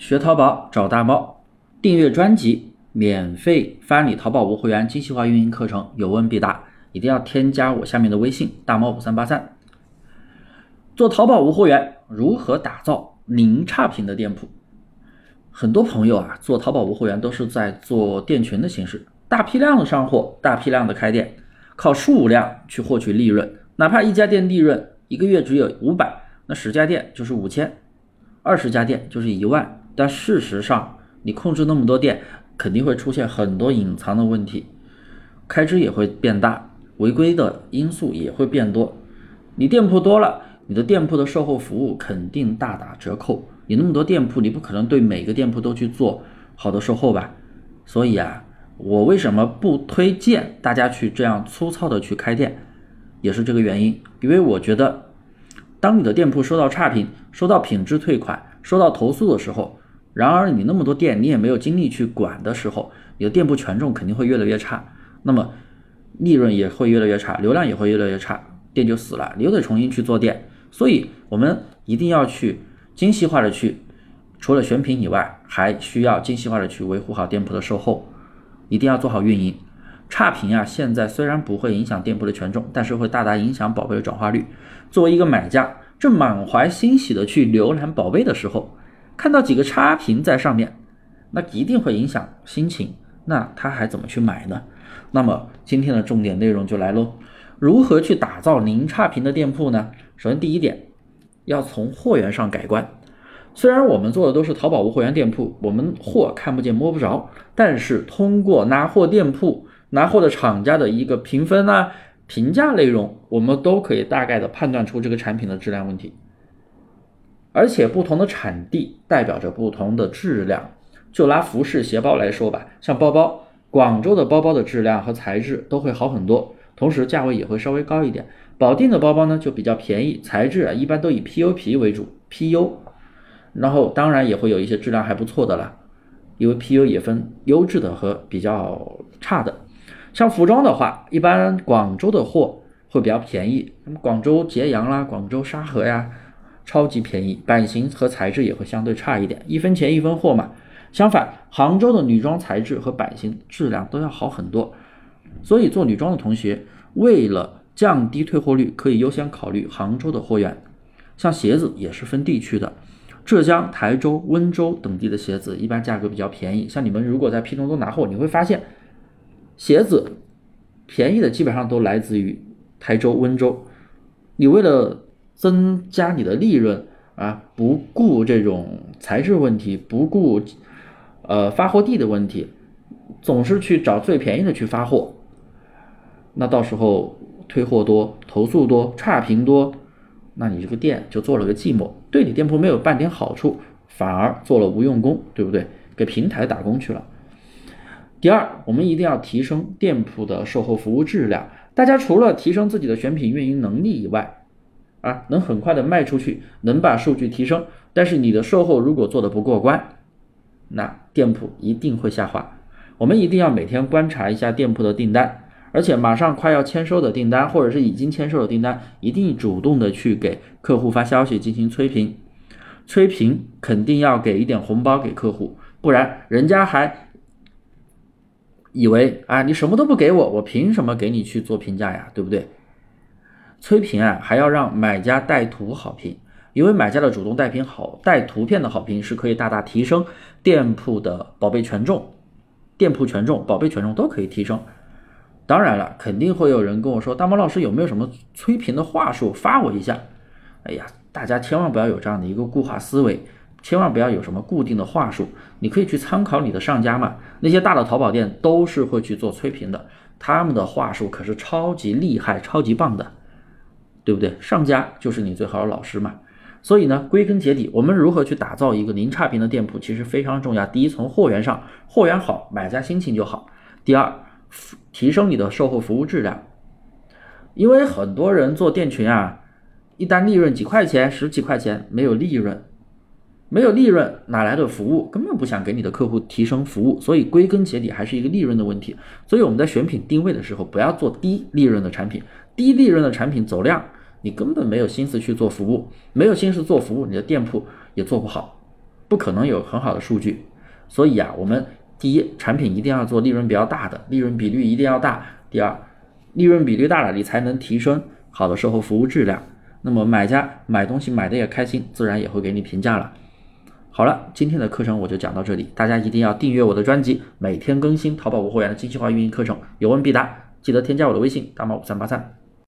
学淘宝找大猫，订阅专辑，免费翻你淘宝无货源精细化运营课程，有问必答。一定要添加我下面的微信大猫五三八三。做淘宝无货源，如何打造零差评的店铺？很多朋友啊，做淘宝无货源都是在做店群的形式，大批量的上货，大批量的开店，靠数量去获取利润。哪怕一家店利润一个月只有五百，那十家店就是五千，二十家店就是一万。但事实上，你控制那么多店，肯定会出现很多隐藏的问题，开支也会变大，违规的因素也会变多。你店铺多了，你的店铺的售后服务肯定大打折扣。你那么多店铺，你不可能对每个店铺都去做好的售后吧？所以啊，我为什么不推荐大家去这样粗糙的去开店，也是这个原因。因为我觉得，当你的店铺收到差评、收到品质退款、收到投诉的时候，然而你那么多店，你也没有精力去管的时候，你的店铺权重肯定会越来越差，那么利润也会越来越差，流量也会越来越差，店就死了，你又得重新去做店。所以，我们一定要去精细化的去，除了选品以外，还需要精细化的去维护好店铺的售后，一定要做好运营。差评啊，现在虽然不会影响店铺的权重，但是会大大影响宝贝的转化率。作为一个买家，正满怀欣喜的去浏览宝贝的时候，看到几个差评在上面，那一定会影响心情。那他还怎么去买呢？那么今天的重点内容就来喽，如何去打造零差评的店铺呢？首先第一点，要从货源上改观。虽然我们做的都是淘宝无货源店铺，我们货看不见摸不着，但是通过拿货店铺、拿货的厂家的一个评分啊、评价内容，我们都可以大概的判断出这个产品的质量问题。而且不同的产地代表着不同的质量。就拿服饰鞋包来说吧，像包包，广州的包包的质量和材质都会好很多，同时价位也会稍微高一点。保定的包包呢就比较便宜，材质啊一般都以 PU 皮为主，PU。然后当然也会有一些质量还不错的了，因为 PU 也分优质的和比较差的。像服装的话，一般广州的货会比较便宜，那么广州揭阳啦，广州沙河呀。超级便宜，版型和材质也会相对差一点，一分钱一分货嘛。相反，杭州的女装材质和版型质量都要好很多。所以做女装的同学，为了降低退货率，可以优先考虑杭州的货源。像鞋子也是分地区的，浙江、台州、温州等地的鞋子一般价格比较便宜。像你们如果在拼多多拿货，你会发现鞋子便宜的基本上都来自于台州、温州。你为了增加你的利润啊，不顾这种材质问题，不顾呃发货地的问题，总是去找最便宜的去发货，那到时候退货多、投诉多、差评多，那你这个店就做了个寂寞，对你店铺没有半点好处，反而做了无用功，对不对？给平台打工去了。第二，我们一定要提升店铺的售后服务质量。大家除了提升自己的选品运营能力以外，啊，能很快的卖出去，能把数据提升，但是你的售后如果做的不过关，那店铺一定会下滑。我们一定要每天观察一下店铺的订单，而且马上快要签收的订单，或者是已经签收的订单，一定主动的去给客户发消息进行催评，催评肯定要给一点红包给客户，不然人家还以为啊你什么都不给我，我凭什么给你去做评价呀，对不对？催评啊，还要让买家带图好评，因为买家的主动带评好带图片的好评是可以大大提升店铺的宝贝权重，店铺权重、宝贝权重都可以提升。当然了，肯定会有人跟我说，大毛老师有没有什么催评的话术发我一下？哎呀，大家千万不要有这样的一个固化思维，千万不要有什么固定的话术，你可以去参考你的上家嘛，那些大的淘宝店都是会去做催评的，他们的话术可是超级厉害、超级棒的。对不对？上家就是你最好的老师嘛。所以呢，归根结底，我们如何去打造一个零差评的店铺，其实非常重要。第一，从货源上，货源好，买家心情就好。第二，提升你的售后服务质量。因为很多人做店群啊，一单利润几块钱、十几块钱，没有利润，没有利润哪来的服务？根本不想给你的客户提升服务。所以归根结底还是一个利润的问题。所以我们在选品定位的时候，不要做低利润的产品。低利润的产品走量，你根本没有心思去做服务，没有心思做服务，你的店铺也做不好。不可能有很好的数据。所以啊，我们第一，产品一定要做利润比较大的，利润比率一定要大。第二，利润比率大了，你才能提升好的售后服务质量。那么买家买东西买的也开心，自然也会给你评价了。好了，今天的课程我就讲到这里，大家一定要订阅我的专辑，每天更新淘宝无货源的精细化运营课程，有问必答。记得添加我的微信大猫五三八三。